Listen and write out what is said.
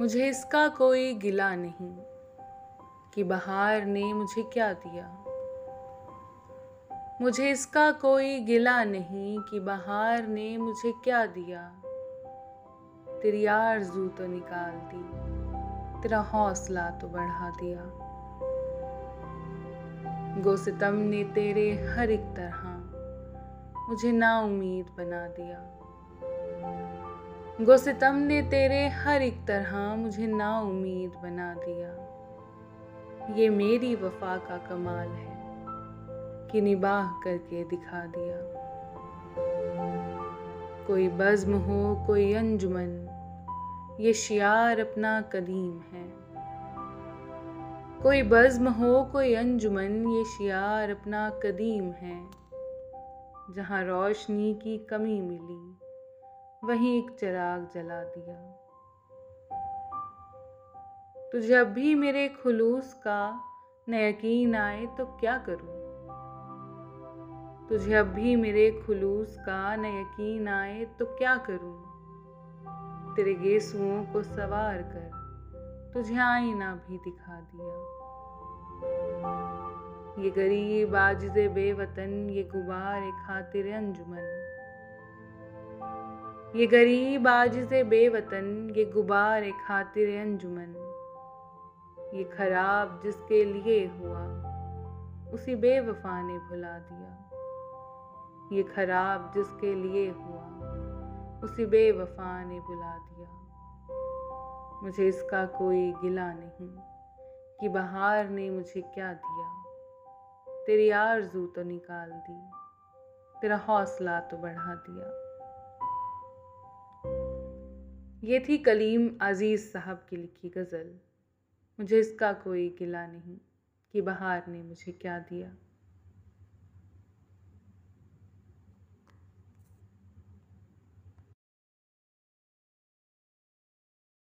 मुझे इसका कोई गिला नहीं कि बहार ने मुझे क्या दिया। मुझे इसका कोई गिला नहीं कि बहार ने मुझे क्या दिया। तेरी आरज़ू तो निकाल दी, तेरा हौसला तो बढ़ा दिया। गोसितम ने तेरे हर एक तरह मुझे ना उम्मीद बना दिया। गो सितम ने तेरे हर एक तरह मुझे ना उम्मीद बना दिया। ये मेरी वफा का कमाल है कि निबाह करके दिखा दिया। कोई बज्म हो, कोई अंजुमन, ये शियार अपना कदीम है। कोई बज्म हो, कोई अंजुमन, ये शियार अपना कदीम है। जहाँ रोशनी की कमी मिली वहीं एक चिराग जला दिया। तो जब भी मेरे खुलूस का न यकीन आए तो क्या करूँ? तुझे अब भी मेरे खुलूस का न यकीन आए तो क्या करूँ? तेरे गेसुओं को सवार कर तुझे आईना भी दिखा दिया। ये गरीब आजिज बेवतन, ये गुबार खातिर अंजुमन। ये गरीब आजिज बेवतन, ये गुबार खातिर अंजुमन। ये खराब जिसके लिए हुआ, उसी बेवफा ने भुला दिया। ये खराब जिसके लिए हुआ, उसी बेवफा ने बुला दिया। मुझे इसका कोई गिला नहीं, कि बहार ने मुझे क्या दिया। तेरी आरज़ू तो निकाल दी, तेरा हौसला तो बढ़ा दिया। ये थी कलीम अज़ीज़ साहब की लिखी गज़ल। मुझे इसका कोई गिला नहीं कि बहार ने मुझे क्या दिया।